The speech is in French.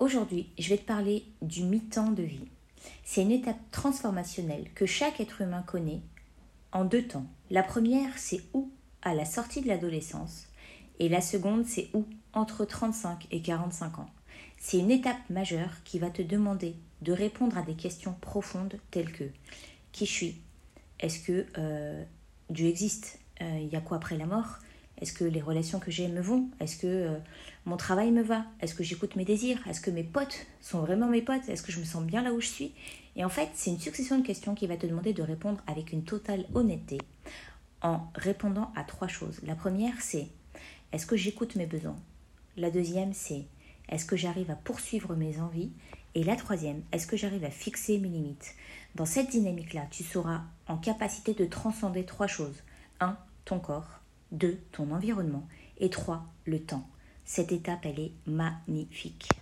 Aujourd'hui, je vais te parler du mi-temps de vie. C'est une étape transformationnelle que chaque être humain connaît en deux temps. La première, c'est où? À la sortie de l'adolescence et la seconde, c'est où? Entre 35 et 45 ans. C'est une étape majeure qui va te demander de répondre à des questions profondes telles que qui je suis? Est-ce que euh, Dieu existe? Euh, Il y a quoi après la mort? Est-ce que les relations que j'ai me vont? Est-ce que euh, mon travail me va? Est-ce que j'écoute mes désirs? Est-ce que mes potes sont vraiment mes potes? Est-ce que je me sens bien là où je suis? Et en fait, c'est une succession de questions qui va te demander de répondre avec une totale honnêteté en répondant à trois choses. La première, c'est est-ce que j'écoute mes besoins? La deuxième, c'est est-ce que j'arrive à poursuivre mes envies? Et la troisième, est-ce que j'arrive à fixer mes limites? Dans cette dynamique-là, tu seras en capacité de transcender trois choses. 1. Ton corps. 2. Ton environnement. Et 3. Le temps. Cette étape, elle est magnifique.